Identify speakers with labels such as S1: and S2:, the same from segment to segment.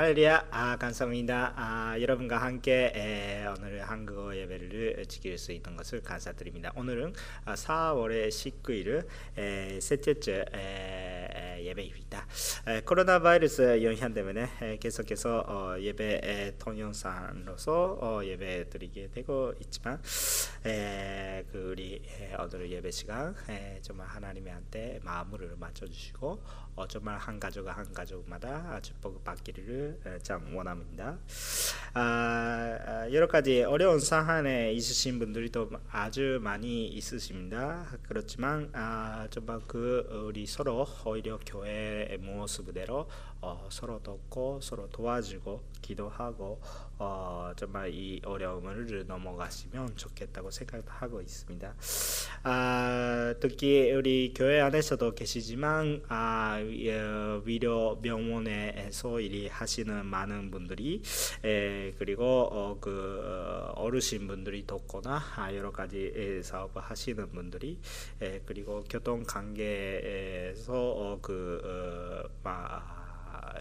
S1: 할렐루야 아, 감사합니다. 아, 여러분과 함께 에, 오늘 한국어 예배를 지킬 수 있는 것을 감사드립니다. 오늘은 아, 4월의 19일 에, 셋째째 에, 에, 예배입니다. 에, 코로나 바이러스 영향 때문에 에, 계속해서 어, 예배 에, 동영상으로서 어, 예배 드리게 되고 있지만 에, 그 우리 에, 오늘 예배 시간 에, 정말 하나님한테 마음을 맞춰주시고 어, 정말 한 가족 한 가족마다 축복 받기를 참 원합니다. 아, 아, 여러 가지 어려운 상황에 있으신 분들이 또 아주 많이 있으십니다. 그렇지만 아, 정말 그 우리 서로 오히려 교회의 모습대로 어, 서로 돕고 서로 도와주고 기도하고 어, 정말 이 어려움을 넘어가시면 좋겠다고 생각하고 있습니다. 아, 특히 우리 교회 안에서도 계시지만 아, 의료 병원에서 일이 하시는 많은 분들이 에, 그리고 어, 그 어르신 분들이 돕거나 아, 여러 가지 사업을 하시는 분들이 에, 그리고 교통 관계에서 어, 그 어, 마,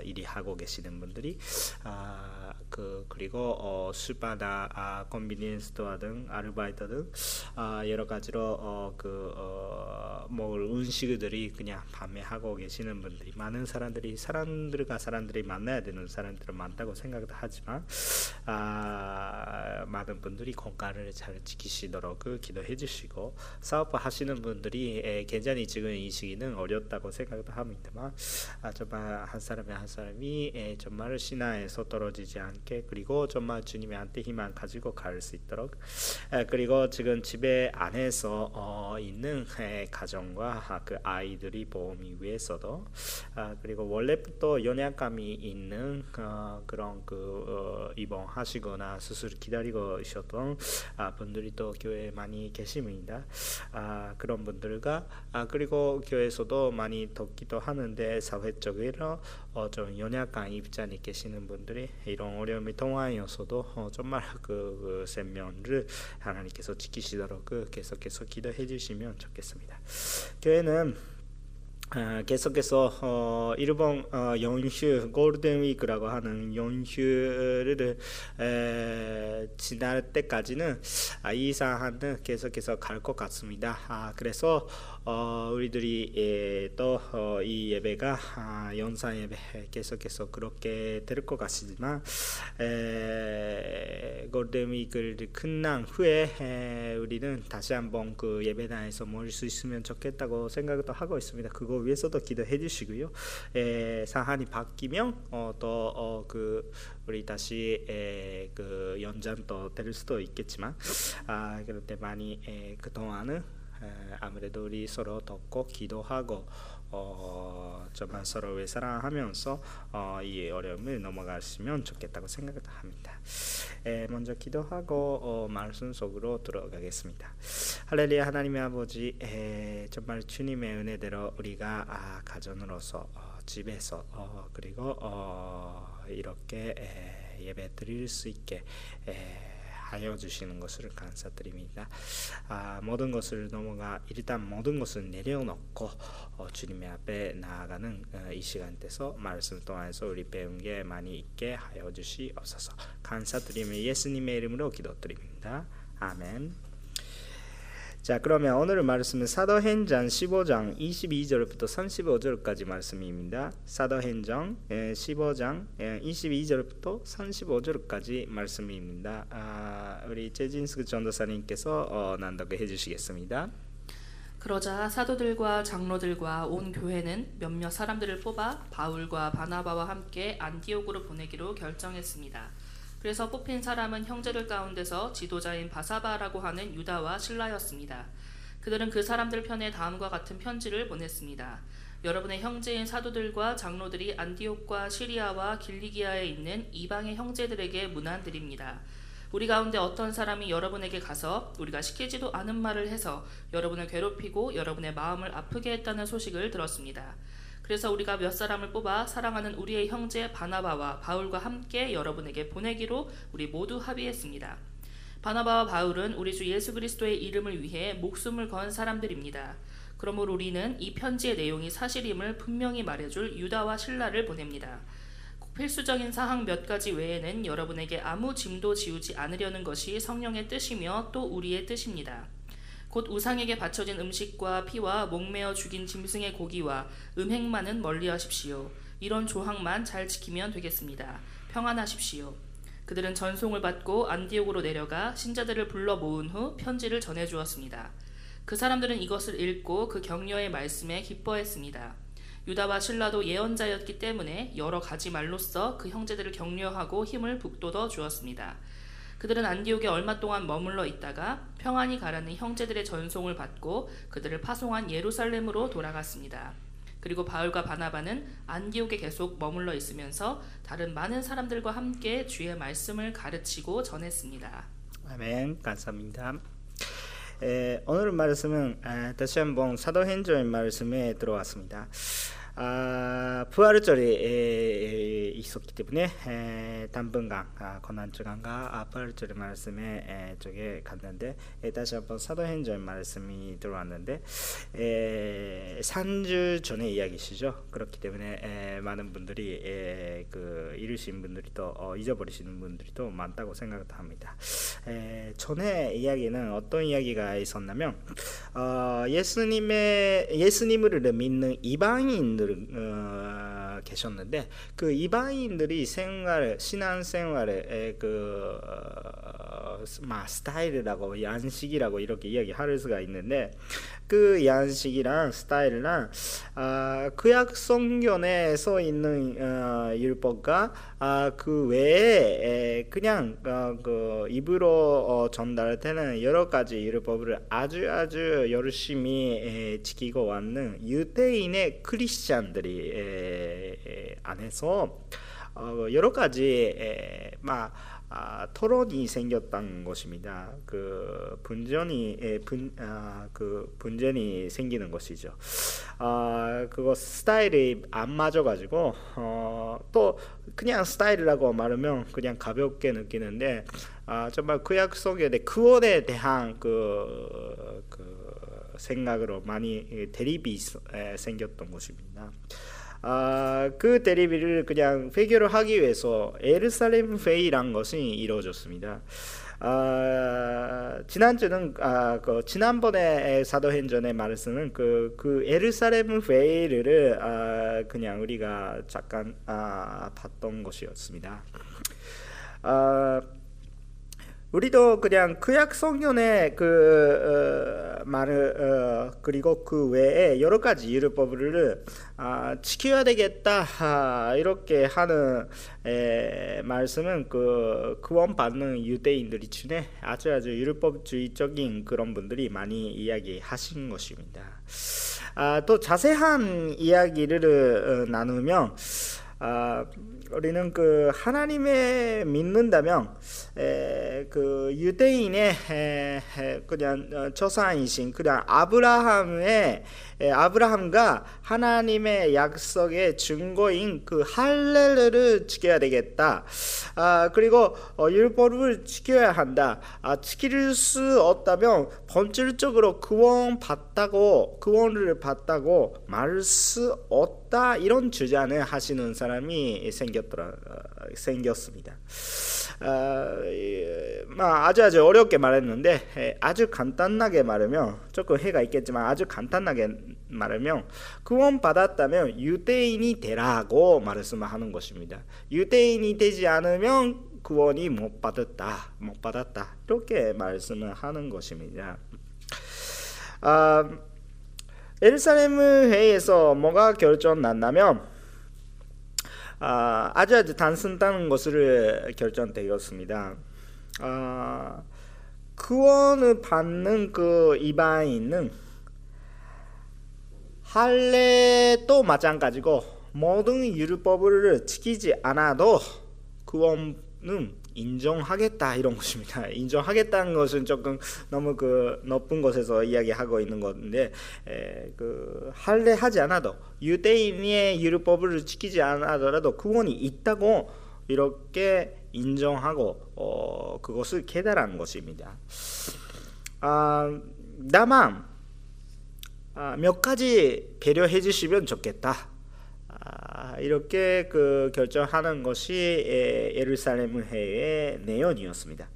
S1: 일이 하고 계시는 분들이 아, 그 그리고 어, 슈퍼나 아, convenience store 등 아르바이트 등 아, 여러 가지로 어, 그 어, 먹을 음식들이 그냥 판매하고 계시는 분들이 많은 사람들이 사람들과 사람들이 만나야 되는 사람들은 많다고 생각도 하지만 아, 많은 분들이 건강을 잘 지키시도록 그 기도해 주시고 사업 하시는 분들이 에, 굉장히 지금 이 시기는 어렵다고 생각도 합니다만 아, 정말 한 사람이 한 사람이 에, 정말 신앙에서 떨어지지 않게 그리고 정말 주님한테 희망 가지고 갈 수 있도록 에, 그리고 지금 집에 안에서 어, 있는 에, 가정과 그 아이들이 보험이 위해서도 아, 그리고 원래부터 연약감이 있는 어, 그런 그 어, 입원하시거나 수술 기다리고 있었던 아, 분들이 또 교회에 많이 계십니다. 아, 그런 분들과 아, 그리고 교회에서도 많이 돕기도 하는데 사회적으로 어, 좀 연약한 입장에 계시는 분들이 이런 어려움이 통하여서도 어, 정말 그, 그 생명을 하나님께서 지키시도록 그 계속해서 기도해 주시면 좋겠습니다. 교회는 어, 계속해서 어, 일본 어, 연휴 골든 위크라고 하는 연휴를 에, 지날 때까지는 아, 이 사안은 계속해서 갈 것 같습니다. 아, 그래서 어, 우리들이 예, 또이 어, 예배가 아, 연상 예배 계속해서 그렇게 될 것 같지만 골든 위크를 끝난 후에 에, 우리는 다시 한번 그 예배당에서 모일 수 있으면 좋겠다고 생각도 하고 있습니다. 그거 위해서도 기도해 주시고요. 에, 상황이 바뀌면 어, 또그 어, 우리 다시 에, 그 연장도 될 수도 있겠지만 아, 그럴 때 많이 에, 그 동안은 아무래도 우리 서로 돕고 기도하고 어, 정말 서로를 사랑하면서 어, 이 어려움을 넘어가시면 좋겠다고 생각합니다. 에, 먼저 기도하고 어, 말씀 속으로 들어가겠습니다. 할렐루야 하나님의 아버지 에, 정말 주님의 은혜대로 우리가 아, 가정으로서 어, 집에서 어, 그리고 어, 이렇게 에, 예배 드릴 수 있게 에, 하여 주시는 것을 감사드립니다. 아, 모든 것을 넘어가 일단 모든 것을 내려놓고 어, 주님의 앞에 나아가는 어, 이 시간대서 말씀 통해서 우리 배운 게 많이 있게 하여 주시옵소서. 감사드리며 예수님의 이름으로 기도드립니다. 아멘. 자 그러면 오늘 말씀은 사도행전 15장 22절부터 35절까지 말씀입니다. 사도행전 15장 22절부터 35절까지 말씀입니다. 아, 우리 제진스 전도사님께서 어, 난독해 주시겠습니다.
S2: 그러자 사도들과 장로들과 온 교회는 몇몇 사람들을 뽑아 바울과 바나바와 함께 안디옥으로 보내기로 결정했습니다. 그래서 뽑힌 사람은 형제들 가운데서 지도자인 바사바라고 하는 유다와 신라였습니다. 그들은 그 사람들 편에 다음과 같은 편지를 보냈습니다. 여러분의 형제인 사도들과 장로들이 안디옥과 시리아와 길리기아에 있는 이방의 형제들에게 문안드립니다. 우리 가운데 어떤 사람이 여러분에게 가서 우리가 시키지도 않은 말을 해서 여러분을 괴롭히고 여러분의 마음을 아프게 했다는 소식을 들었습니다. 그래서 우리가 몇 사람을 뽑아 사랑하는 우리의 형제 바나바와 바울과 함께 여러분에게 보내기로 우리 모두 합의했습니다. 바나바와 바울은 우리 주 예수 그리스도의 이름을 위해 목숨을 건 사람들입니다. 그러므로 우리는 이 편지의 내용이 사실임을 분명히 말해줄 유다와 신라를 보냅니다. 필수적인 사항 몇 가지 외에는 여러분에게 아무 짐도 지우지 않으려는 것이 성령의 뜻이며 또 우리의 뜻입니다. 곧 우상에게 바쳐진 음식과 피와 목매어 죽인 짐승의 고기와 음행만은 멀리하십시오. 이런 조항만 잘 지키면 되겠습니다. 평안하십시오. 그들은 전송을 받고 안디옥으로 내려가 신자들을 불러 모은 후 편지를 전해 주었습니다. 그 사람들은 이것을 읽고 그 격려의 말씀에 기뻐했습니다. 유다와 신라도 예언자였기 때문에 여러 가지 말로써 그 형제들을 격려하고 힘을 북돋워 주었습니다. 그들은 안디옥에 얼마 동안 머물러 있다가 평안히 가라는 형제들의 전송을 받고 그들을 파송한 예루살렘으로 돌아갔습니다. 그리고 바울과 바나바는 안디옥에 계속 머물러 있으면서 다른 많은 사람들과 함께 주의 말씀을 가르치고 전했습니다.
S1: 아멘. 감사합니다. 에, 오늘 말씀은 에, 다시 한번 사도행전 말씀에 들어왔습니다. 아, 부활절이 에, 있었기 때문에 에, 당분간 아, 고난주간과 아, 부활절 말씀에 에, 쪽에 갔는데 에, 다시 한번 사도행전 말씀이 들어왔는데 에, 3주 전의 이야기시죠. 그렇기 때문에 에, 많은 분들이 에, 그 잃으신 분들이 또 어, 잊어버리시는 분들이 또 많다고 생각합니다. 에, 전에 이야기는 어떤 이야기가 있었냐면 어, 예수님의 예수님을 믿는 이방인들 어, 계셨는데 그 이방인들이 생활 신앙 생활에 그 어, 스타일이라고 양식이라고 이렇게 이야기할 수가 있는데 그 양식이랑 스타일이랑 아, 구약 성경에 써 있는 어, 율법과 아, 그 외에 그냥 어, 그 입으로 어, 전달되는 여러 가지 율법을 아주 아주 열심히 에, 지키고 왔는 유대인의 크리스찬들이 안에서 어, 여러 가지 에, 막 아, 토론이 생겼던 것입니다. 그 분전이 에, 분, 아, 그 분전이 생기는 것이죠. 아, 그거 스타일이 안 맞아가지고 어, 또 그냥 스타일이라고 말하면 그냥 가볍게 느끼는데 아, 정말 구약 속에 그원에 대한 그, 그 생각으로 많이 대립이 생겼던 것입니다. 아, 그 대리비를 그냥 회개를 하기 위해서 에르살렘 회의란 것이 이루어졌습니다. 아, 지난주는 아, 그 지난번에 사도행전의 말씀은 그, 그 에르살렘 회의를 아, 그냥 우리가 잠깐 아, 봤던 것이었습니다. 아, 우리도 그냥 구약 성경의 그 어, 말을 어, 그리고 그 외에 여러 가지 율법을 아, 지켜야 되겠다 아, 이렇게 하는 에, 말씀은 그 구원 받는 유대인들이 중에 아주 아주 율법주의적인 그런 분들이 많이 이야기하신 것입니다. 아, 또 자세한 이야기를 어, 나누면 아, 우리는 그 하나님에 믿는다면 에, 그 유대인의 에, 에, 그냥 조상이신 그냥 아브라함의 에, 아브라함과 하나님의 약속의 증거인 그 할례를 지켜야 되겠다. 아, 그리고 어, 율법을 지켜야 한다. 아, 지킬 수 없다면 본질적으로 구원 받다고 구원을 받다고 말 수 없다 이런 주장을 하시는 사람이 생겼더라 생겼습니다. 아, 아주 아주 어렵게 말했는데 아주 간단하게 말하면 조금 해가 있겠지만 아주 간단하게 말하면 구원 받았다면 유대인이 되라고 말씀하는 것입니다. 유대인이 되지 않으면 구원이 못 받았다, 못 받았다 이렇게 말씀을 하는 것입니다. 아, 에르살렘 회의에서 뭐가 결정났냐면 아, 아주 아주 단순한 것을 결정되었습니다. 아, 구원을 받는 그 이방인은 할례도 마찬가지고 모든 율법을 지키지 않아도 구원 은 인정하겠다 이런 것입니다. 인정하겠다는 것은 조금 너무 그 높은 곳에서 이야기하고 있는 건데 에, 그 할례하지 않아도 유대인의 율법을 지키지 않아더라도 구원이 있다고 이렇게 인정하고 어, 그것을 깨달은 것입니다. 아, 다만 아, 몇 가지 배려해 주시면 좋겠다. 아, 아, 이렇게 그 결정하는 것이 예루살렘 회의 내용이었습니다.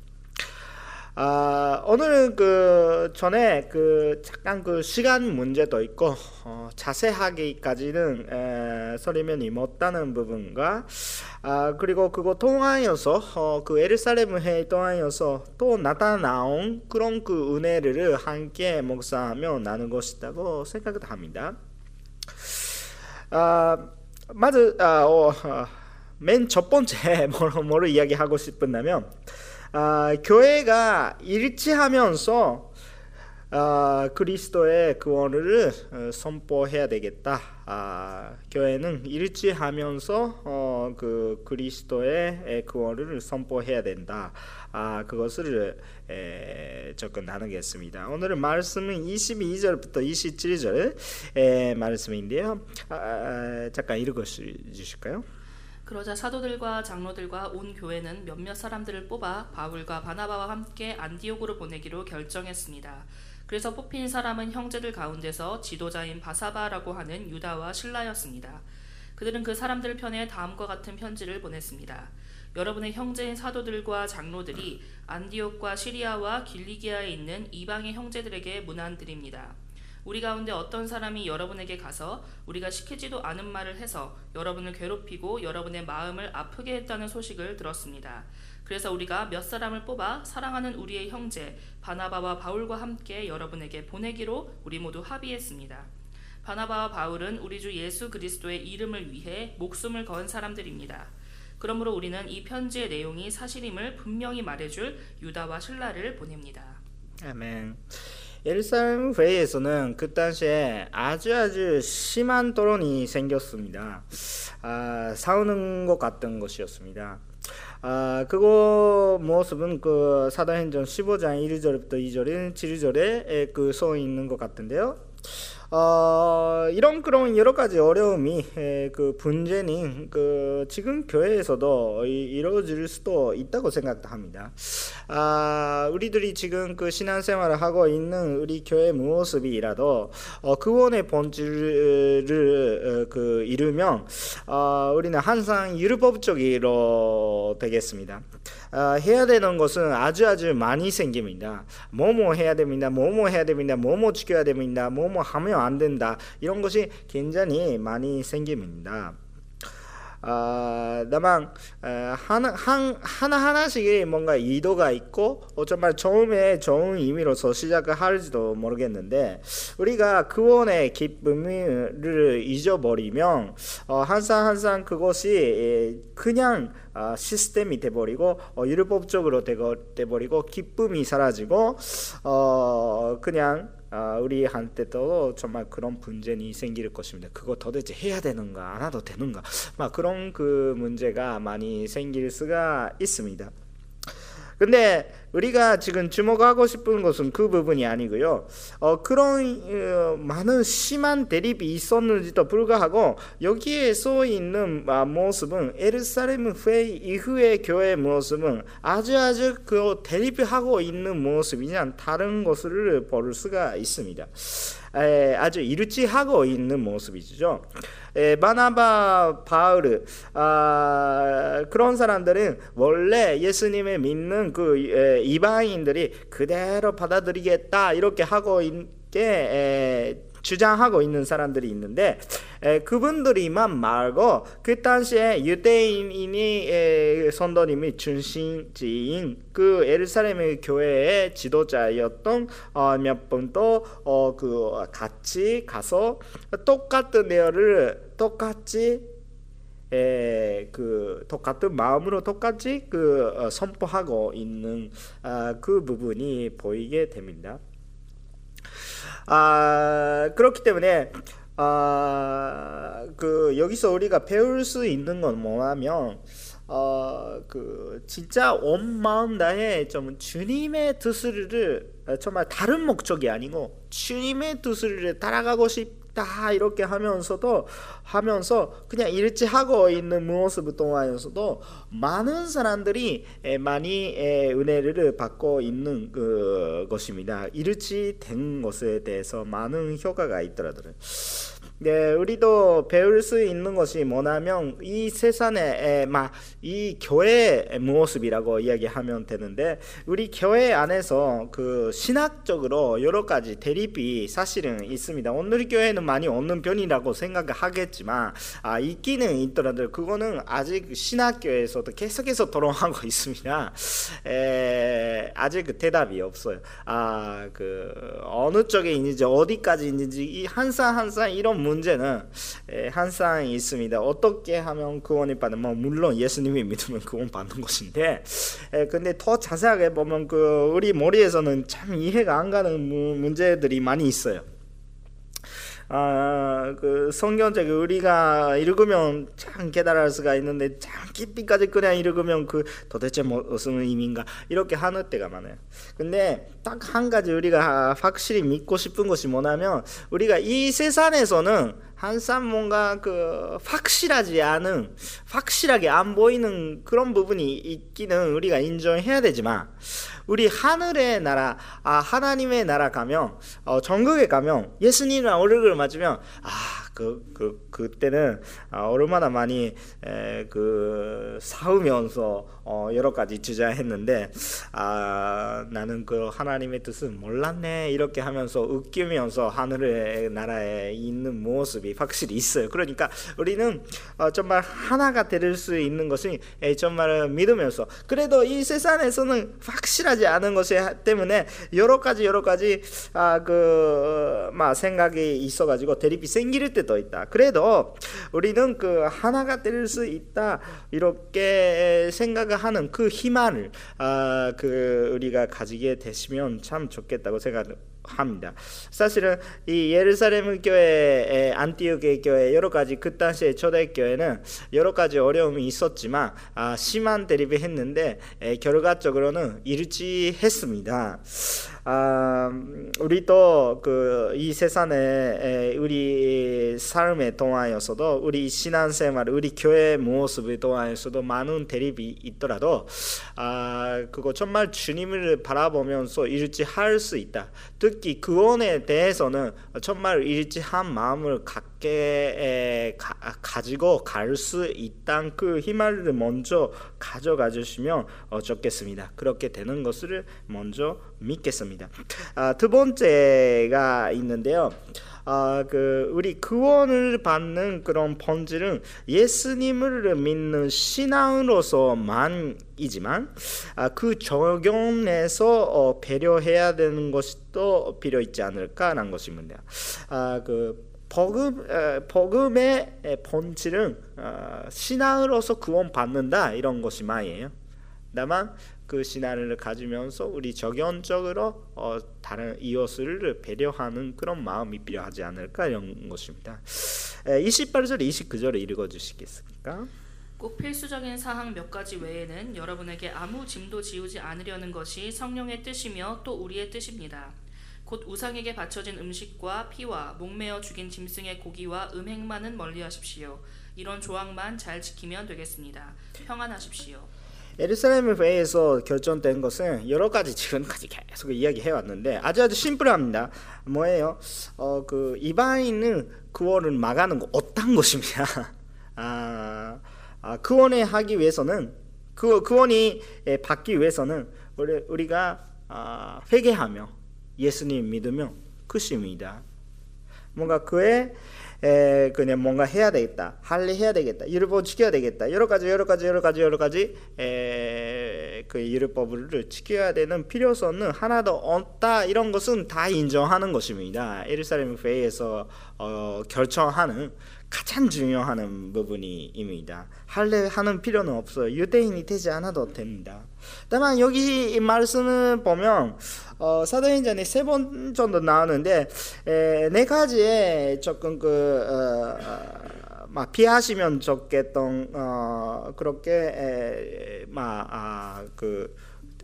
S1: 아, 오늘은 그 전에 그 잠깐 그 시간 문제도 있고 어, 자세하게까지는 에, 설명이 못다는 부분과 아, 그리고 그거 통하여서 어, 그 에르살렘 회의 통하여서 또 나타나온 그런 그 은혜를 함께 묵상하며 나눈 것이라고 생각합니다. 아, 먼저 아, 어, 맨첫 번째 뭐로 이야기하고 싶은다면 아, 교회가 일치하면서 아, 그리스도의 구원을 어, 선포해야 되겠다. 아, 교회는 일치하면서 어, 그 그리스도의 구원을 선포해야 된다. 아, 그것을 에, 조금 나누겠습니다. 오늘은 말씀은 22절부터 27절 에, 말씀인데요. 아, 아, 잠깐 읽어 주실까요?
S2: 그러자 사도들과 장로들과 온 교회는 몇몇 사람들을 뽑아 바울과 바나바와 함께 안디옥으로 보내기로 결정했습니다. 그래서 뽑힌 사람은 형제들 가운데서 지도자인 바사바라고 하는 유다와 신라였습니다. 그들은 그 사람들 편에 다음과 같은 편지를 보냈습니다. 여러분의 형제인 사도들과 장로들이 안디옥과 시리아와 길리기아에 있는 이방의 형제들에게 문안드립니다. 우리 가운데 어떤 사람이 여러분에게 가서 우리가 시키지도 않은 말을 해서 여러분을 괴롭히고 여러분의 마음을 아프게 했다는 소식을 들었습니다. 그래서 우리가 몇 사람을 뽑아 사랑하는 우리의 형제 바나바와 바울과 함께 여러분에게 보내기로 우리 모두 합의했습니다. 바나바와 바울은 우리 주 예수 그리스도의 이름을 위해 목숨을 건 사람들입니다. 그러므로 우리는 이 편지의 내용이 사실임을 분명히 말해줄 유다와 신라를 보냅니다.
S1: 아멘. 예루살렘 회의에서는 그 당시에 아주 아주 심한 토론이 생겼습니다. 아, 싸우는 것 같은 것이었습니다. 아, 그거 모습은 그 사도행전 15장 1절부터 2절인 7절에 그 써 있는 것 같은데요. 어, 이런 그런 여러 가지 어려움이 에, 그 분쟁이 그 지금 교회에서도 이, 루어질 수도 있다고 생각합니다. 아, 우리들이 지금 그 신앙생활을 하고 있는 우리 교회 모습이라도 어, 그원의 본질을 어, 그 이루면 어, 우리는 항상 율법적으로 되겠습니다. 어, 해야 되는 것은 아주 아주 많이 생깁니다. 뭐뭐 해야 됩니다. 뭐뭐 해야 됩니다. 뭐뭐 지켜야 됩니다. 뭐뭐 하면 안 된다. 이런 것이 굉장히 많이 생깁니다. 아, 다만 하나 한, 하나 하나씩 뭔가 의도가 있고 어, 정말 처음에 좋은 의미로서 시작을 할지도 모르겠는데 우리가 구원의 기쁨을 잊어버리면 어, 항상 항상 그것이 그냥 어, 시스템이 돼버리고 어, 율법적으로 돼버리고 기쁨이 사라지고 어, 그냥 아, 우리한테도 정말 그런 분쟁이 생길 것입니다. 그거 도대체 해야 되는가 안 해도 되는가 막 그런 그 문제가 많이 생길 수가 있습니다. 근데 우리가 지금 주목하고 싶은 것은 그 부분이 아니고요. 어, 그런 어, 많은 심한 대립이 있었는지도 불구하고 여기에 써 있는 아, 모습은 에르사렘 회의 이후의 교회 모습은 아주 아주 그 대립하고 있는 모습이냐 다른 것을 볼 수가 있습니다. 에, 아주 일치하고 있는 모습이죠. 에, 바나바, 바울 아, 그런 사람들은 원래 예수님을 믿는 그 에, 이방인들이 그대로 받아들이겠다 이렇게 하고 있게 주장하고 있는 사람들이 있는데 에, 그분들이만 말고 그 당시에 유대인이 선도님이 중심지인 그 에르살렘의 교회의 지도자였던 어, 몇 분도 어, 그 같이 가서 똑같은 내용을 똑같이 에, 그 똑같은 마음으로 똑같이 그 어, 선포하고 있는 아, 그 부분이 보이게 됩니다. 아, 그렇기 때문에 아, 그 여기서 우리가 배울 수 있는 건 뭐냐면 어, 그 진짜 온 마음 다해 좀 주님의 뜻을 정말 다른 목적이 아니고 주님의 뜻을 따라가고 싶 다 이렇게 하면서도 하면서 그냥 일치하고 있는 모습 동안에서도 많은 사람들이 많이 은혜를 받고 있는 그 것입니다. 일치된 것에 대해서 많은 효과가 있더라고요. 네, 우리도 배울 수 있는 것이 뭐냐면 이 세상에 막이 교회 모습이라고 이야기하면 되는데 우리 교회 안에서 그 신학적으로 여러 가지 대립이 사실은 있습니다. 오늘 교회는 많이 없는 편이라고 생각하겠지만 아, 있기는 있더라도 그거는 아직 신학교에서도 계속해서 토론하고 있습니다. 에, 아직 그 대답이 없어요. 아, 그 어느 쪽에 있는지 어디까지 있는지 이 한산 한산 이런 문 문제는 항상 있습니다. 어떻게 하면 구원을 받는 뭐 물론 예수님이 믿으면 구원 받는 것인데 근데 더 자세하게 보면 그 우리 머리에서는 참 이해가 안 가는 문제들이 많이 있어요. 아, 그 성경책 우리가 읽으면 참 깨달을 수가 있는데 참 깊이까지 그냥 읽으면 그 도대체 뭐 무슨 의미인가 이렇게 하는 때가 많아요. 근데 딱 한 가지 우리가 확실히 믿고 싶은 것이 뭐냐면 우리가 이 세상에서는 항상 뭔가 그 확실하지 않은 확실하게 안 보이는 그런 부분이 있기는 우리가 인정해야 되지만 우리 하늘의 나라 아 하나님의 나라 가면 어, 전국에 가면 예수님이랑 얼굴을 맞으면 아 그, 그, 그때는 아, 얼마나 많이 에, 그 싸우면서 어, 여러 가지 주장했는데 아, 나는 그 하나님의 뜻은 몰랐네 이렇게 하면서 웃기면서 하늘의 나라에 있는 모습이 확실히 있어요. 그러니까 우리는 어, 정말 하나가 될 수 있는 것이 에, 정말 믿으면서 그래도 이 세상에서는 확실하지 않은 것이 때문에 여러 가지 여러 가지 아, 그, 막 생각이 있어가지고 대립이 생길 때 때도 있다. 그래도 우리는 그 하나가 될 수 있다 이렇게 생각하는 그 희망을 아, 그 우리가 가지게 되시면 참 좋겠다고 생각. 합니다. 사실은 이 예루살렘 교회, 안티오게 교회 여러 가지 그 당시에 초대 교회는 여러 가지 어려움이 있었지만 아, 심한 대립을 했는데 에, 결과적으로는 일치했습니다. 아, 우리도 그 이 세상에 우리 삶의 동안에서도 우리 신앙생활, 우리 교회 모습의 동안에서도 많은 대립이 있더라도 아, 그거 정말 주님을 바라보면서 일치할 수 있다. 특히 구원에 대해서는 정말 일치한 마음을 갖 게 가, 가지고 갈 수 있다는 그 희망을 먼저 가져가 주시면 좋겠습니다. 그렇게 되는 것을 먼저 믿겠습니다. 아, 두 번째가 있는데요. 아, 그 우리 구원을 받는 그런 본질은 예수님을 믿는 신앙으로서만이지만 아, 그 적용에서 어, 배려해야 되는 것이 또 필요 있지 않을까라는 것입니다. 아, 그 복음, 복음의 본질은 어, 신앙으로서 구원받는다 이런 것이 말이에요. 다만 그 신앙을 가지면서 우리 적연적으로 어, 다른 이웃을 배려하는 그런 마음이 필요하지 않을까 이런 것입니다. 28절 29절을 읽어 주시겠습니까?
S2: 꼭 필수적인 사항 몇 가지 외에는 여러분에게 아무 짐도 지우지 않으려는 것이 성령의 뜻이며 또 우리의 뜻입니다. 곧 우상에게 바쳐진 음식과 피와 목매어 죽인 짐승의 고기와 음행만은 멀리하십시오. 이런 조항만 잘 지키면 되겠습니다. 평안하십시오.
S1: 에르사렘 회의에서 결정된 것은 여러 가지 지금까지 계속 이야기해 왔는데 아주 아주 심플합니다. 뭐예요? 어, 그 이방인은 구원을 막아는 거 어떤 것입니다. 아, 아 구원을 하기 위해서는 그 구원이 받기 위해서는 우리 우리가 아, 회개하며 예수님 믿으며 그십니다. 뭔가 그의 에, 그냥 뭔가 해야 되겠다, 할래 해야 되겠다, 율법 지켜야 되겠다, 여러 가지 여러 가지 여러 가지 여러 가지 에, 그 율법을 지켜야 되는 필요성은 하나도 없다 이런 것은 다 인정하는 것입니다. 예루살렘 회의에서 어, 결정하는 가장 중요한 부분입니다. 할래 하는 필요는 없어요. 유대인이 되지 않아도 됩니다. 다만 여기 이 말씀을 보면 어, 사도행전에 세번 정도 나오는데 에, 네 가지에 조금 그 어, 막 피하시면 좋겠던 어, 그렇게 에, 막그 아,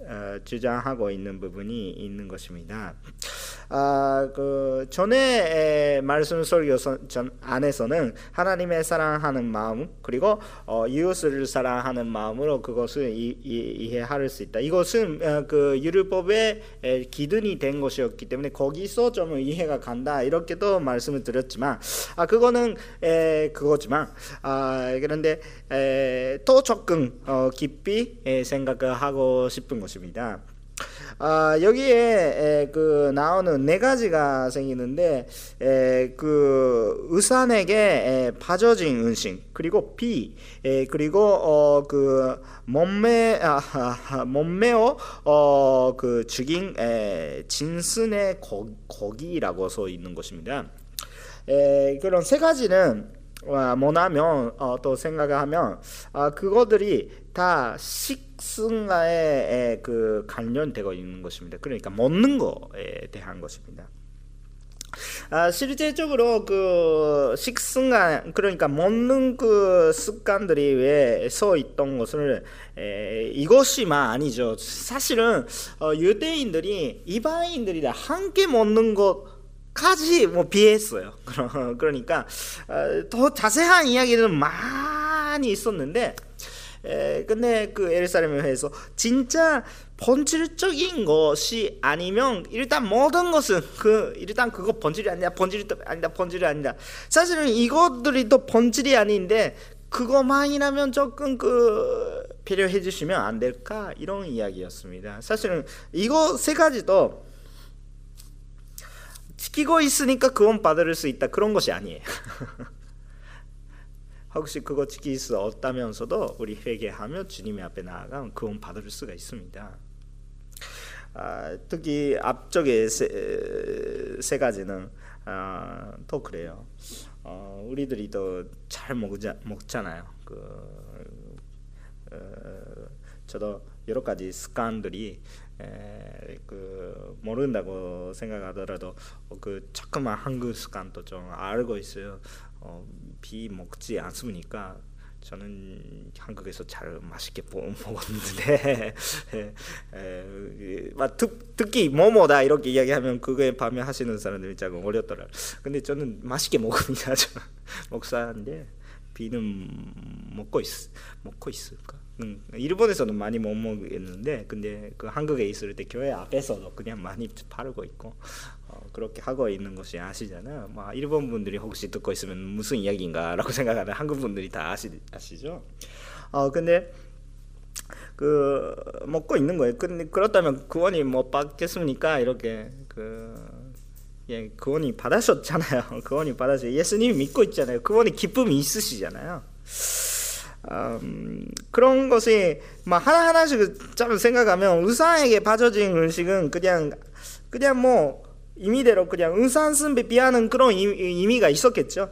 S1: 어, 주장하고 있는 부분이 있는 것입니다. 아, 그 전에 말씀 설교 전 안에서는 하나님의 사랑하는 마음 그리고 어, 이웃을 사랑하는 마음으로 그것을 이, 이, 해할수 있다. 이것은 어, 그 율법의 기준이 된 것이었기 때문에 거기서 좀 이해가 간다 이렇게도 말씀을 드렸지만 아 그거는 에, 그거지만 아 그런데 에, 또 조금 어, 깊이 에, 생각을 하고 싶은 것입니다. 아, 여기에 에, 그 나오는 네 가지가 생기는데 에, 그 의산에게 에, 빠져진 은신 그리고 비 에, 그리고 어, 그 몸매 아, 아, 몸매어 어, 그 죽인 에, 진순의 거, 거기라고 써 있는 것입니다. 에, 그런 세 가지는 뭐냐면 어, 또 생각하면 아, 그거들이 다 식승과의 그 관련되고 있는 것입니다. 그러니까 먹는 거에 대한 것입니다. 아, 실제적으로 그 식습관 그러니까 먹는 그 습관들이 왜 서 있던 것을 에, 이것이만 아니죠. 사실은 어, 유대인들이 이방인들이랑 함께 먹는 것 까지 뭐 비했어요. 그러니까 어, 더 자세한 이야기는 많이 있었는데 에, 근데 그 에르사렘에서 진짜 본질적인 것이 아니면 일단 모든 것은 그 일단 그거 본질이 아니야 본질이 아니다 본질이 아니다. 사실은 이것들이 또 본질이 아닌데 그것만이라면 조금 그 배려해 주시면 안 될까? 이런 이야기였습니다. 사실은 이거 세 가지도 지키고 있으니까 구원 받을 수 있다. 그런 것이 아니에요. 혹시 그거 지킬 수 없다면서도 우리 회개하며 주님의 앞에 나아가면 구원 받을 수가 있습니다. 아, 특히 앞쪽에 세, 세 가지는 아, 또 그래요. 어, 우리들이 또 잘 먹잖아요. 그, 어, 저도 여러 가지 습관들이 에, 그 모른다고 생각하더라도 어, 그 조그만 한국 습관도 좀 알고 있어요. 어, 비 먹지 않습니까? 저는 한국에서 잘 맛있게 먹었는데 특, 특히 뭐뭐다 이렇게 이야기하면 그거에 반면 하시는 사람들이 조금 어렵더라. 근데 저는 맛있게 먹습니다. 목사인데 비는 먹고 있 먹고 있을까? 음, 일본에서는 많이 못 먹겠는데 근데 그 한국에 있을 때 교회 앞에서도 그냥 많이 팔고 있고 어, 그렇게 하고 있는 것이 아시잖아요. 뭐 일본 분들이 혹시 듣고 있으면 무슨 이야기인가라고 생각하는 한국 분들이 다 아시 아시죠? 어 근데 그 먹고 있는 거예요. 근데 그렇다면 구원이 못 받겠습니까? 이렇게 그 예, 구원이 받으셨잖아요. 구원이 받아서 예수님 믿고 있잖아요. 구원의 기쁨이 있으시잖아요. 음, 그런 것이 막 하나 하나씩 좀 생각하면 의사에게 빠져진 음식은 그냥 그냥 뭐 임의대로 그냥 선배 비하는 그런 의미가 있었겠죠.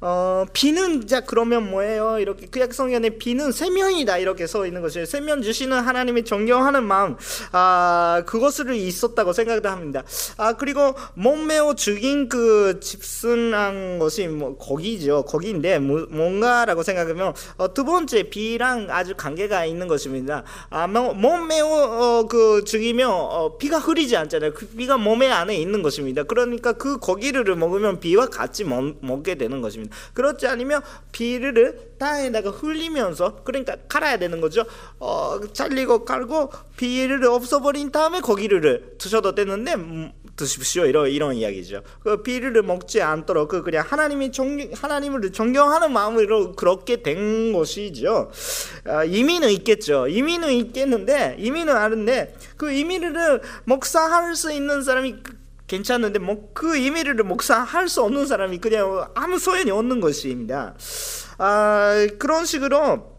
S1: 어, 비는 자 그러면 뭐예요? 이렇게 구약 성경에 비는 세면이다 이렇게 써 있는 것이에요. 세면 주시는 하나님의 존경하는 마음, 아 그것을 있었다고 생각도 합니다. 아 그리고 몸매어 죽인 그 집순한 것이 뭐 거기죠, 거기인데 뭐, 뭔가라고 생각하면 어, 두 번째 비랑 아주 관계가 있는 것입니다. 아 몸매어 어, 그 죽이면 어, 비가 흐리지 않잖아요. 그 비가 몸에 안에 있는 것입니다. 그러니까 그 고기를 먹으면 비와 같이 먹, 먹게 되는 것입니다. 것입니다. 그렇지 않으면 비를 땅에다가 흘리면서 그러니까 갈아야 되는 거죠. 어, 잘리고 깔고 비를 없어버린 다음에 고기를 드셔도 되는데 음, 드십시오 이런 이런 이야기죠. 그 비를 먹지 않도록 그 그냥 하나님이 종 하나님을 존경하는 마음으로 그렇게 된 것이죠. 아, 의미는 있겠죠. 의미는 있겠는데 의미는 아는데 그 의미를 목사할 수 있는 사람이 괜찮은데 뭐그 이미를 목사할 수 없는 사람이 그냥 아무 소용이 없는 것입니다. 아, 그런 식으로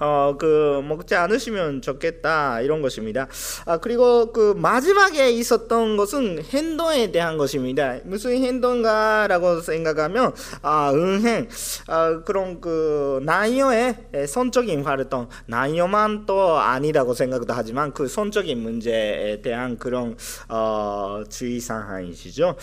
S1: 어, 그, 먹지 않으시면 좋겠다, 이런 것입니다. 아, 그리고 그 마지막에 있었던 것은 행동에 대한 것입니다. 무슨 행동가라고 생각하면, 아, 은행, 아, 그런 그, 나이어의 선적인 활동, 나이어만 또 아니라고 생각도 하지만 그 선적인 문제에 대한 그런, 어, 주의사항이시죠.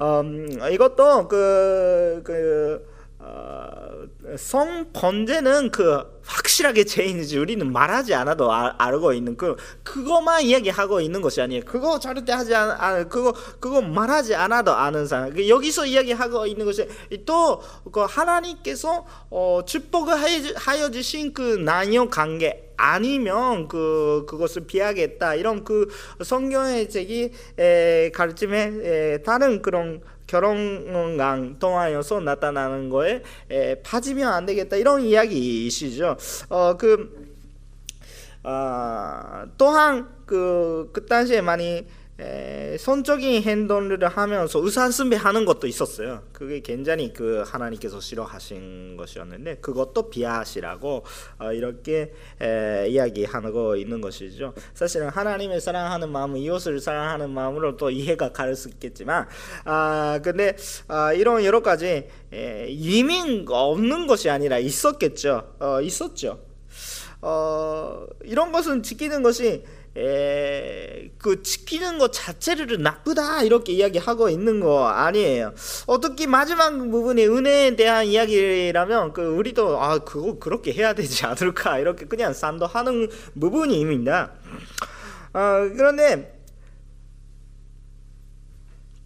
S1: 음, 이것도 그, 그, 어, 성 번제는 그 확실하게 죄인이지 우리는 말하지 않아도 아, 알고 있는 그 그거만 이야기하고 있는 것이 아니에요. 그거 절대 하지 않, 아, 그거 그거 말하지 않아도 아는 사람. 그 여기서 이야기하고 있는 것이 또 그 하나님께서 어, 축복을 하여 주신 그 남녀 관계 아니면 그 그것을 피하겠다 이런 그 성경의 책이 가르침에 에, 다른 그런 결혼강 통하여서 나타나는 거에 에, 빠지면 안 되겠다 이런 이야기이시죠. 어 그 어, 또한 그, 그 당시에 많이 에, 손적인 행동을 하면서 의사승배하는 것도 있었어요. 그게 굉장히 그 하나님께서 싫어하신 것이었는데 그것도 비하시라고 어, 이렇게 에, 이야기하고 있는 것이죠. 사실은 하나님을 사랑하는 마음, 이웃을 사랑하는 마음으로 또 이해가 갈 수 있겠지만, 아 근데 아, 이런 여러 가지 에, 이민 없는 것이 아니라 있었겠죠. 어, 있었죠. 어, 이런 것은 지키는 것이 에, 그 지키는 것 자체를 나쁘다 이렇게 이야기하고 있는 거 아니에요. 어떻게 마지막 부분이 은혜에 대한 이야기라면 그 우리도 아 그거 그렇게 해야 되지 않을까 이렇게 그냥 산도하는 부분입니다. 어, 그런데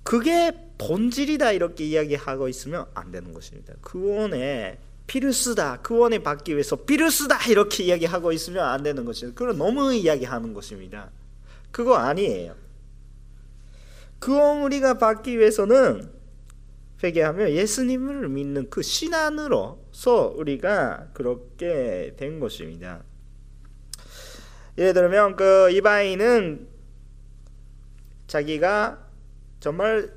S1: 그게 본질이다 이렇게 이야기하고 있으면 안 되는 것입니다. 그원에 피르스다 구원을 받기 위해서 피르스다 이렇게 이야기하고 있으면 안 되는 것이죠. 그건 너무 이야기하는 것입니다. 그거 아니에요. 구원 우리가 받기 위해서는 회개하며 예수님을 믿는 그 신앙으로서 우리가 그렇게 된 것입니다. 예를 들면 그 이방인은 자기가 정말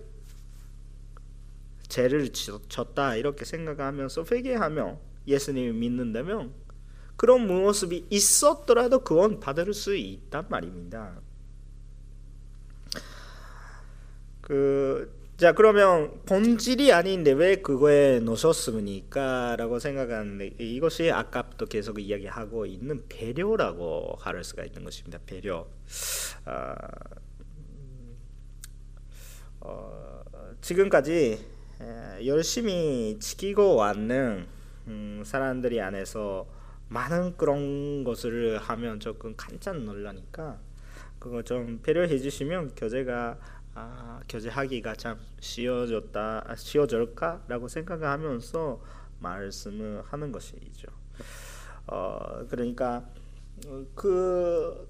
S1: 죄를 졌다 이렇게 생각하면서 회개하며 예수님을 믿는다면 그런 모습이 있었더라도 그건 받을 수 있단 말입니다. 그, 자, 그러면 본질이 아닌데 왜 그거에 놓으셨습니까?라고 생각하는데 이것이 아까부터 계속 이야기하고 있는 배려라고 할 수가 있는 것입니다. 배려. 어, 어, 지금까지 열심히 지키고 왔는 음, 사람들이 안에서 많은 그런 것을 하면 조금 깜짝 놀라니까 그거 좀 배려해 주시면 교재가 아, 교제하기가 참 쉬워졌다 아, 쉬워질까라고 생각하면서 말씀을 하는 것이죠. 어, 그러니까 그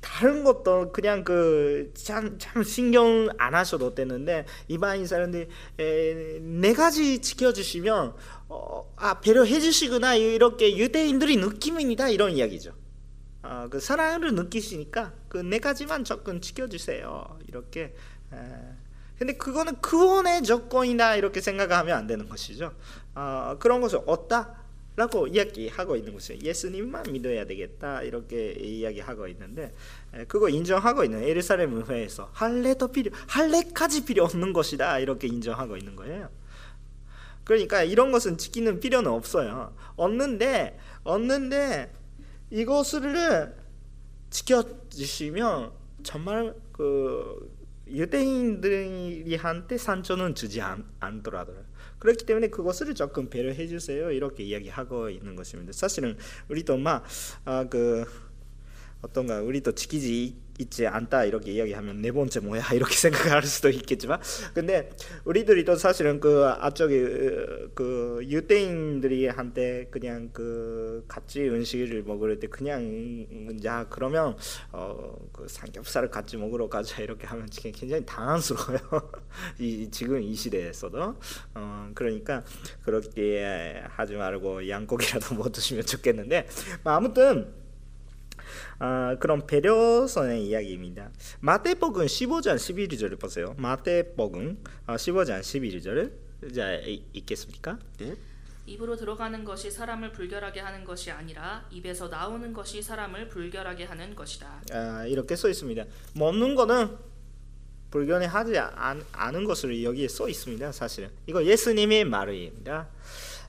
S1: 다른 것도 그냥 그참참 참 신경 안 하셔도 되는데 이방인 사람들이 에, 네 가지 지켜주시면 어, 아 배려해 주시구나 이렇게 유대인들이 느낌입니다 이런 이야기죠. 어, 그 사랑을 느끼시니까 그 네 가지만 조금 지켜주세요 이렇게. 에, 근데 그거는 구원의 조건이다 이렇게 생각하면 안 되는 것이죠. 어, 그런 것을 얻다 라고 이야기하고 있는 것이에요. 예수님만 믿어야 되겠다 이렇게 이야기하고 있는데 그거 인정하고 있는 예루살렘 의회에서 할례도 필요 할례까지 필요 없는 것이다 이렇게 인정하고 있는 거예요. 그러니까 이런 것은 지키는 필요는 없어요. 얻는데 얻는데 이것을 지켜주시면 정말 그 유대인들이 한테 상처는 주지 않, 않더라고요. 그렇기 때문에 그것을 조금 배려해 주세요. 이렇게 이야기하고 있는 것입니다. 사실은 우리도 막그 어떤가 우리도 지키지 있지 않다 이렇게 이야기하면 네 번째 뭐야 이렇게 생각할 수도 있겠지만. 근데 우리들이 또 사실은 그 앞쪽에 그 유대인들이 한테 그냥 그 같이 음식을 먹을 때 그냥 야 그러면 어그 삼겹살을 같이 먹으러 가자 이렇게 하면 굉장히 당황스러워요. 이 지금 이 시대에서도. 어 그러니까 그렇게 하지 말고 양고기라도 못 드시면 좋겠는데. 아무튼 아, 그런 배려선의 이야기입니다. 마태복음 15장 11절을 보세요. 마태복음 15장 11절을 자 읽겠습니까? 네.
S2: 입으로 들어가는 것이 사람을 불결하게 하는 것이 아니라 입에서 나오는 것이 사람을 불결하게 하는 것이다.
S1: 아, 이렇게 써 있습니다. 먹는 거는 불결하지 않, 않은 것으로 여기에 써 있습니다. 사실은 이거 예수님의 말입니다.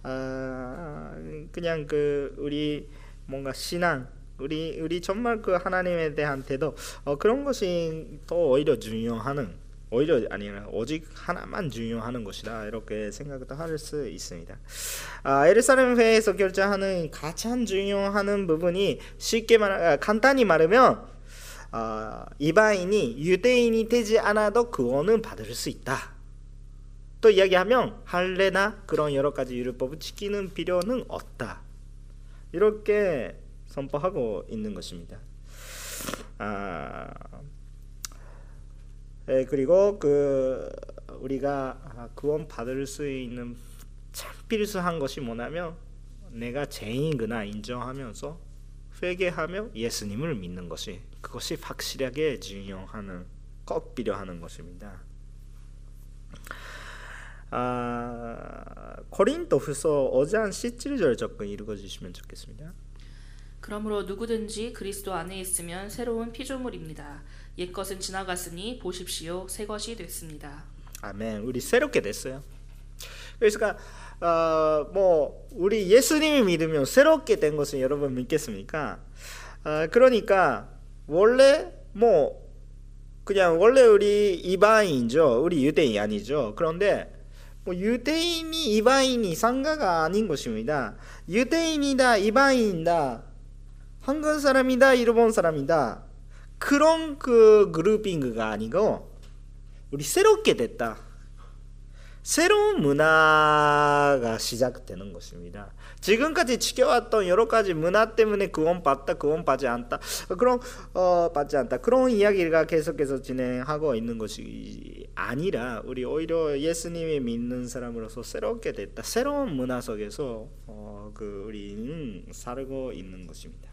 S1: 아, 그냥 그 우리 뭔가 신앙 우리 우리 정말 그 하나님에 대한 태도 어, 그런 것이 더 오히려 중요하는 오히려 아니라 오직 하나만 중요하는 것이다 이렇게 생각도 할 수 있습니다. 아, 에르사렘 회에서 결정하는 가장 중요한 부분이 쉽게 말 아, 간단히 말하면 아, 이방인이 유대인이 되지 않아도 구원은 받을 수 있다. 또 이야기하면 할례나 그런 여러 가지 율법을 지키는 필요는 없다. 이렇게 선포하고 있는 것입니다. 아, 예, 그리고 그 우리가 구원 받을 수 있는 참 필수한 것이 뭐냐면 내가 죄인이구나 인정하면서 회개하며 예수님을 믿는 것이 그것이 확실하게 중요하는 꼭 필요하는 것입니다. 아, 고린도후서 5장 17절 조금 읽어주시면 좋겠습니다.
S2: 그러므로 누구든지 그리스도 안에 있으면 새로운 피조물입니다. 옛 것은 지나갔으니 보십시오 새 것이 됐습니다.
S1: 아멘. 우리 새롭게 됐어요. 그러니까 어, 뭐 우리 예수님이 믿으면 새롭게 된 것은 여러분 믿겠습니까? 어, 그러니까 원래 뭐 그냥 원래 우리 이방인이죠. 우리 유대인 아니죠. 그런데 뭐 유대인이 이방인이 상가가 아닌 것입니다. 유대인이다 이방인이다 한국 사람이다 일본 사람이다 그런 그 그룹핑가 아니고 우리 새롭게 됐다. 새로운 문화가 시작되는 것입니다. 지금까지 지켜왔던 여러 가지 문화 때문에 구원 받다, 구원 받지 않다, 그런 어, 받지 않다 그런 이야기가 계속해서 진행하고 있는 것이 아니라 우리 오히려 예수님이 믿는 사람으로서 새롭게 됐다, 새로운 문화 속에서 어, 그 우리는 살고 있는 것입니다.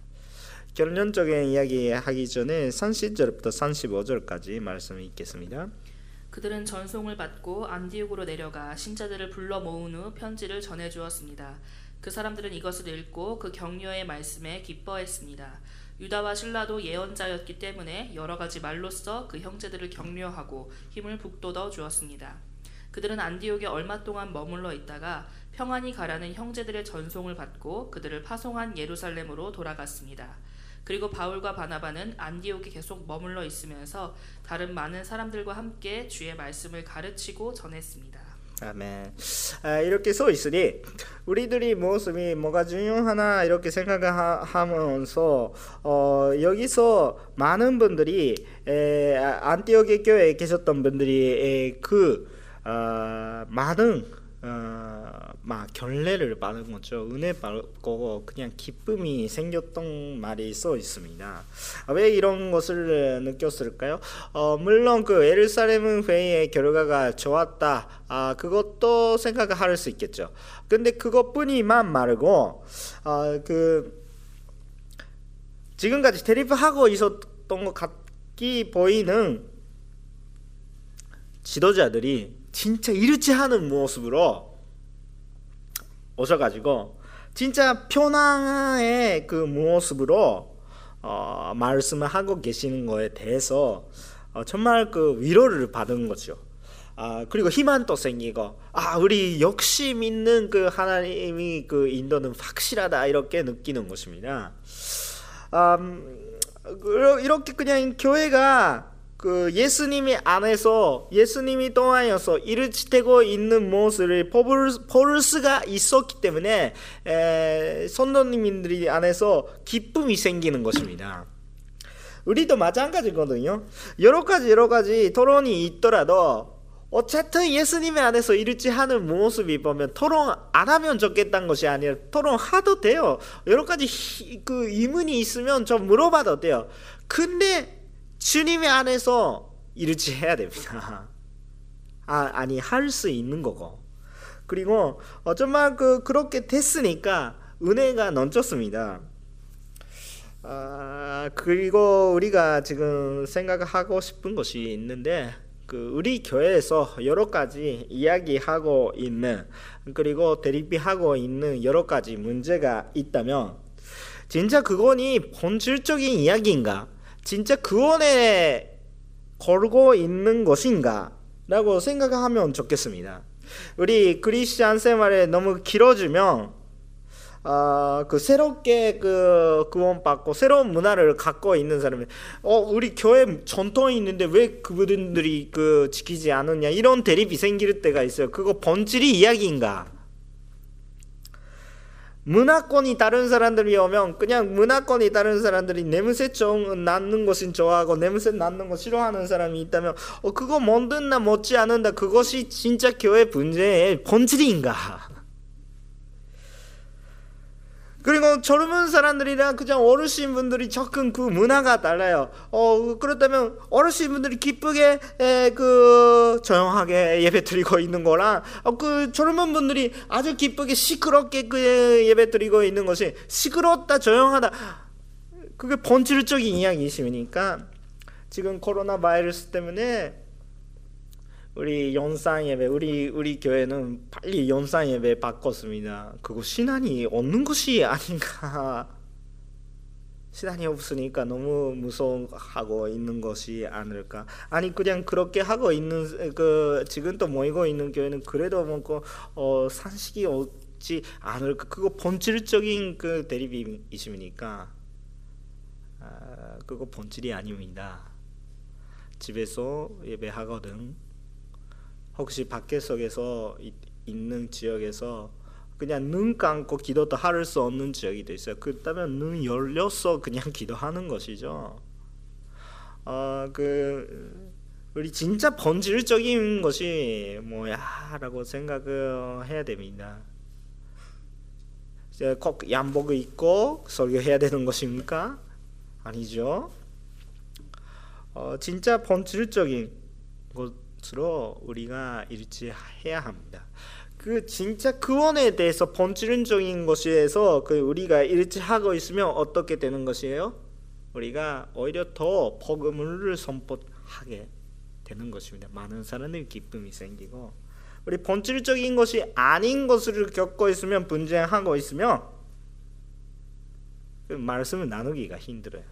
S1: 결론적인 이야기 하기 전에 30절부터 35절까지 말씀 읽겠습니다.
S2: 그들은 전송을 받고 안디옥으로 내려가 신자들을 불러 모은 후 편지를 전해 주었습니다. 그 사람들은 이것을 읽고 그 격려의 말씀에 기뻐했습니다. 유다와 신라도 예언자였기 때문에 여러 가지 말로써 그 형제들을 격려하고 힘을 북돋워 주었습니다. 그들은 안디옥에 얼마 동안 머물러 있다가 평안히 가라는 형제들의 전송을 받고 그들을 파송한 예루살렘으로 돌아갔습니다. 그리고 바울과 바나바는 안디옥에 계속 머물러 있으면서 다른 많은 사람들과 함께 주의 말씀을 가르치고 전했습니다.
S1: 아멘. 아, 이렇게 써 있으니 우리들이 모습이 뭐가 중요하나 이렇게 생각하면서 어, 여기서 많은 분들이 에, 안티오게 교회에 계셨던 분들이 에, 그 어, 많은 어, 막 결례를 받은 거죠. 은혜 받고 그냥 기쁨이 생겼던 말이 써 있습니다. 왜 이런 것을 느꼈을까요? 어, 물론 그 에르사렘 회의의 결과가 좋았다. 아, 그것도 생각할 수 있겠죠. 근데 그것뿐이만 말고 어, 그 지금까지 대립하고 있었던 것 같기 보이는 지도자들이 진짜 이르지 않은 모습으로 오셔가지고 진짜 편안의 그 모습으로 어, 말씀을 하고 계시는 거에 대해서 어, 정말 그 위로를 받은 거죠. 아 그리고 희망도 생기고 아 우리 역시 믿는 그 하나님이 그 인도는 확실하다 이렇게 느끼는 것입니다. 음, 이렇게 그냥 교회가 그 예수님이 안에서 예수님이 통하여서 일치되고 있는 모습을 볼 수가 있었기 때문에 선도님들이 안에서 기쁨이 생기는 것입니다. 우리도 마찬가지거든요. 여러 가지 여러 가지 토론이 있더라도 어쨌든 예수님의 안에서 일치하는 모습이 보면 토론 안 하면 좋겠다는 것이 아니라 토론 하도 돼요. 여러 가지 그 의문이 있으면 좀 물어봐도 돼요. 근데 주님의 안에서 일치해야 됩니다. 아, 아니 할 수 있는 거고. 그리고 어쩌면 그 그렇게 됐으니까 은혜가 넘쳤습니다. 아, 그리고 우리가 지금 생각하고 싶은 것이 있는데 그 우리 교회에서 여러 가지 이야기하고 있는 그리고 대립하고 있는 여러 가지 문제가 있다면 진짜 그거니 본질적인 이야기인가? 진짜 구원에 걸고 있는 것인가? 라고 생각하면 좋겠습니다. 우리 크리스찬 생활에 너무 길어지면 어, 그 새롭게 그 구원받고 새로운 문화를 갖고 있는 사람이 어 우리 교회 전통이 있는데 왜 그분들이 그 지키지 않느냐 이런 대립이 생길 때가 있어요. 그거 본질이 이야기인가? 문화권이 다른 사람들이 오면 그냥 문화권이 다른 사람들이 냄새 좀 낳는 것은 좋아하고 냄새 낳는 거 싫어하는 사람이 있다면 어 그거 뭔든 나 못지 않은다 그것이 진짜 교회 문제의 본질인가? 그리고 젊은 사람들이랑 그냥 어르신 분들이 접근 그 문화가 달라요. 어 그렇다면 어르신 분들이 기쁘게 에, 그 조용하게 예배 드리고 있는 거랑 어, 그 젊은 분들이 아주 기쁘게 시끄럽게 그 예배 드리고 있는 것이 시끄럽다 조용하다 그게 본질적인 이야기이시니까 지금 코로나 바이러스 때문에 우리 연상 예배 우리 우리 교회는 빨리 연상 예배 바꿨습니다. 그거 신앙이 없는 것이 아닌가. 신앙이 없으니까 너무 무서워하고 있는 것이 아닐까. 아니 그냥 그렇게 하고 있는 그 지금 또 모이고 있는 교회는 그래도 뭐고 어, 산식이 없지 않을까. 그거 본질적인 그 대립이십니까? 아, 그거 본질이 아닙니다. 집에서 예배하거든. 혹시 밖에 속에서 있는 지역에서 그냥 눈 감고 기도도 할 수 없는 지역이 있어요. 그렇다면 눈 열려서 그냥 기도하는 것이죠. 어, 그 우리 진짜 본질적인 것이 뭐야라고 생각을 해야 됩니다. 꼭 양복을 입고 설교해야 되는 것입니까? 아니죠. 어, 진짜 본질적인 것 것으로 우리가 일치해야 합니다. 그 진짜 구원에 대해서 본질적인 것에서 그 우리가 일치하고 있으면 어떻게 되는 것이에요? 우리가 오히려 더 복음을 선포하게 되는 것입니다. 많은 사람들 기쁨이 생기고 우리 본질적인 것이 아닌 것을 겪고 있으면 분쟁하고 있으면 그 말씀을 나누기가 힘들어요.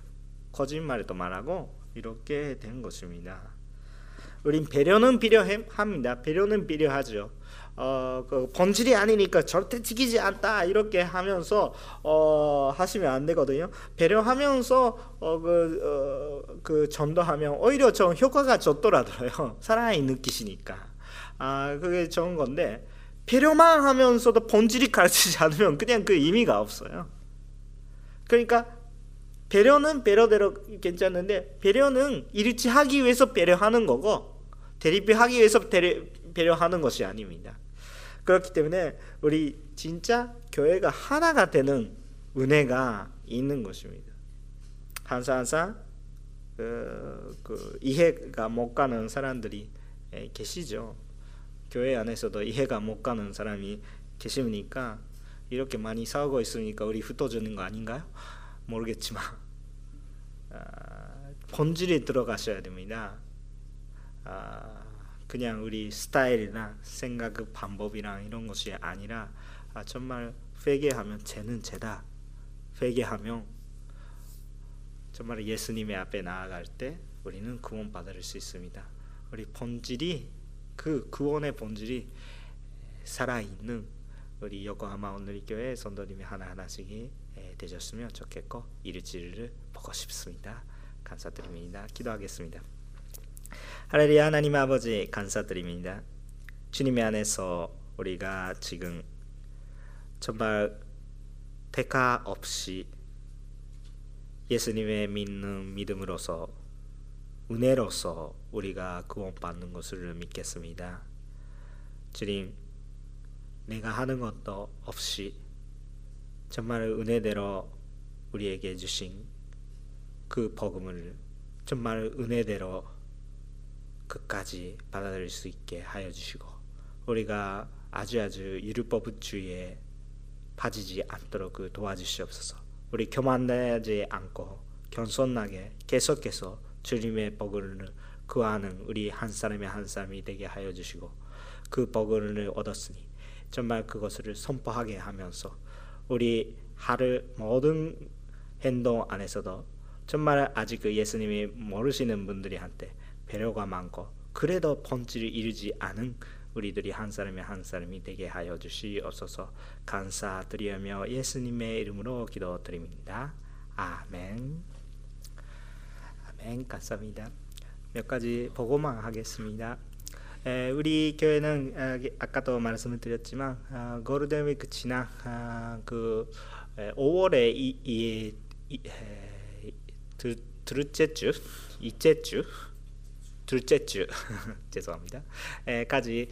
S1: 거짓말도 말하고 이렇게 된 것입니다. 우린 배려는 필요합니다. 배려는 필요하죠. 어, 그 본질이 아니니까 절대 지키지 않다 이렇게 하면서 어, 하시면 안 되거든요. 배려하면서 어, 그, 어, 그 전도하면 오히려 좀 효과가 좋더라고요. 사랑이 느끼시니까. 아, 그게 좋은 건데 배려만 하면서도 본질이 가르치지 않으면 그냥 그 의미가 없어요. 그러니까 배려는 배려대로 괜찮은데 배려는 일치하기 위해서 배려하는 거고 대립하기 위해서 배려하는 것이 아닙니다. 그렇기 때문에 우리 진짜 교회가 하나가 되는 은혜가 있는 것입니다. 항상 항상 그, 그 이해가 못 가는 사람들이 계시죠. 교회 안에서도 이해가 못 가는 사람이 계십니까? 이렇게 많이 싸우고 있으니까 우리 흩어지는 거 아닌가요? 모르겠지만 아, 본질에 들어가셔야 됩니다. 아, 그냥 우리 스타일이나 생각 그 방법이랑 이런 것이 아니라 아, 정말 회개하면 죄는 죄다. 회개하면 정말 예수님의 앞에 나아갈 때 우리는 구원 받을 수 있습니다. 우리 본질이 그 구원의 본질이 살아 있는 우리 요코하마 오늘리 교회 선도님이 하나 하나씩 되셨으면 좋겠고 일주일을 보고 싶습니다. 감사드립니다. 기도하겠습니다. 할렐루야 하나님 아버지 감사드립니다. 주님 안에서 우리가 지금 정말 대가 없이 예수님의 믿는 믿음으로서 은혜로서 우리가 구원받는 것을 믿겠습니다. 주님, 내가 하는 것도 없이 정말 은혜대로 우리에게 주신 그 복음을 정말 은혜대로 끝까지 받아들일 수 있게 하여 주시고 우리가 아주 아주 율법주의에 빠지지 않도록 그 도와주시옵소서. 우리 교만하지 않고 겸손하게 계속해서 주님의 복을 구하는 우리 한 사람의 한 사람이 되게 하여 주시고 그 복을 얻었으니 정말 그것을 선포하게 하면서 우리 하루 모든 행동 안에서도 정말 아직 그 예수님이 모르시는 분들이 한테 배려가 많고 그래도 본질을 이루지 않은 우리들이 한 사람이 한 사람이 되게 하여 주시옵소서 감사드리며 예수님의 이름으로 기도드립니다. 아멘. 아멘. 감사합니다. 몇 가지 보고만 하겠습니다. 에, 우리 교회는 아, 아까도 말씀을 드렸지만 아, 골든위크 지나 아, 그 에, 5월에 이, 이, 이 에, 드, 둘째 주, 이째 주 둘째 주 죄송합니다. 까지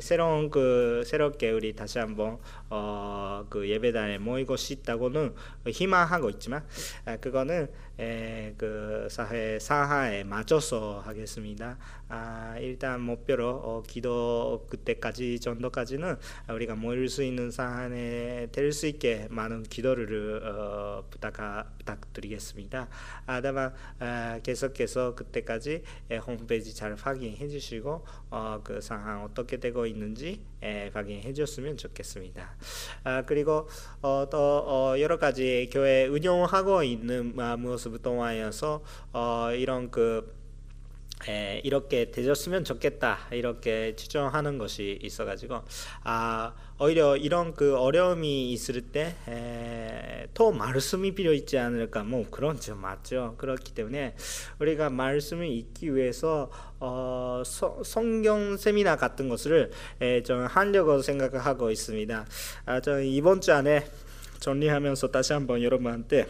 S1: 새로운 그 새롭게 우리 다시 한번 어, 그 예배단에 모이고 싶다고는 희망하고 있지만 에, 그거는 에, 그 사회 사하에 맞춰서 하겠습니다. 아, 일단 목표로 어, 기도 그때까지 정도까지는 우리가 모일 수 있는 사안에 될 수 있게 많은 기도를 어, 부탁 부탁드리겠습니다. 아, 다만 아, 계속해서 그때까지 에, 홈페이지 잘 확인해 주시고 어, 그 상황 어떻게 되고 있는지 에, 확인해 줬으면 좋겠습니다. 아, 그리고 어, 또 어, 여러 가지 교회 운영하고 있는 아, 모습 동안에서 어, 이런 그 에, 이렇게 되졌으면 좋겠다 이렇게 추정하는 것이 있어가지고 아 오히려 이런 그 어려움이 있을 때더 말씀이 필요 있지 않을까? 뭐 그런 점 맞죠? 그렇기 때문에 우리가 말씀을 읽기 위해서 어, 서, 성경 세미나 같은 것을 에, 좀 하려고 생각하고 있습니다. 아, 저 이번 주 안에 정리하면서 다시 한번 여러분한테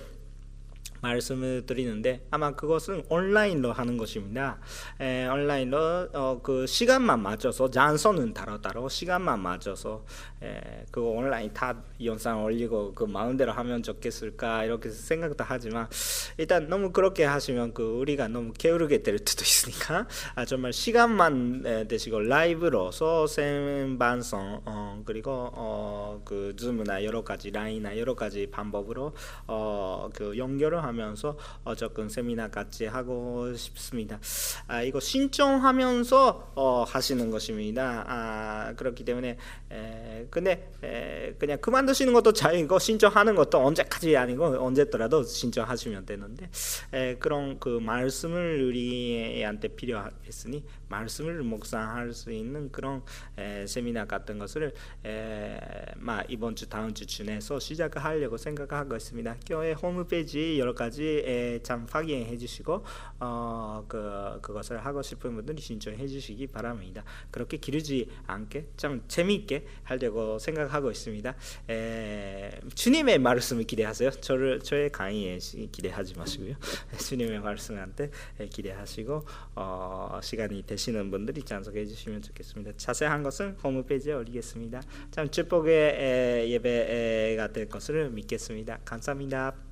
S1: 말씀을 드리는데 아마 그것은 온라인로 하는 것입니다. 에, 온라인로 어, 그 시간만 맞춰서 장소는 따로따로 시간만 맞춰서 에, 그 온라인 다 영상 올리고 그 마음대로 하면 좋겠을까 이렇게 생각도 하지만 일단 너무 그렇게 하시면 그 우리가 너무 게으르게 될 수도 있으니까 아, 정말 시간만 되시고 라이브로서 생방송 어, 그리고 어, 그 줌이나 여러 가지 라인이나 여러 가지 방법으로 어, 그 연결을 하면서 어, 접근 세미나 같이 하고 싶습니다. 아, 이거 신청하면서 어, 하시는 것입니다. 아, 그렇기 때문에 에, 근데 에, 그냥 그만두시는 것도 자유이고 신청하는 것도 언제까지 아니고 언제더라도 신청하시면 되는데 에, 그런 그 말씀을 우리한테 필요했으니 말씀을 묵상할 수 있는 그런 에, 세미나 같은 것을 에, 마, 이번 주 다음 주 중에서 시작하려고 생각하고 있습니다. 교회 홈페이지 여러 가지 에, 참 확인해 주시고 어, 그, 그것을 하고 싶은 분들이 신청해 주시기 바랍니다. 그렇게 기르지 않게 참 재미있게 하려고 생각하고 있습니다. 에, 주님의 말씀을 기대하세요. 저를 저의 강의에 기대하지 마시고요. 주님의 말씀한테 기대하시고 어, 시간이 되시는 분들이 참석해 주시면 좋겠습니다. 자세한 것은 홈페이지에 올리겠습니다. 참 축복의 예배가 될 것을 믿겠습니다. 감사합니다.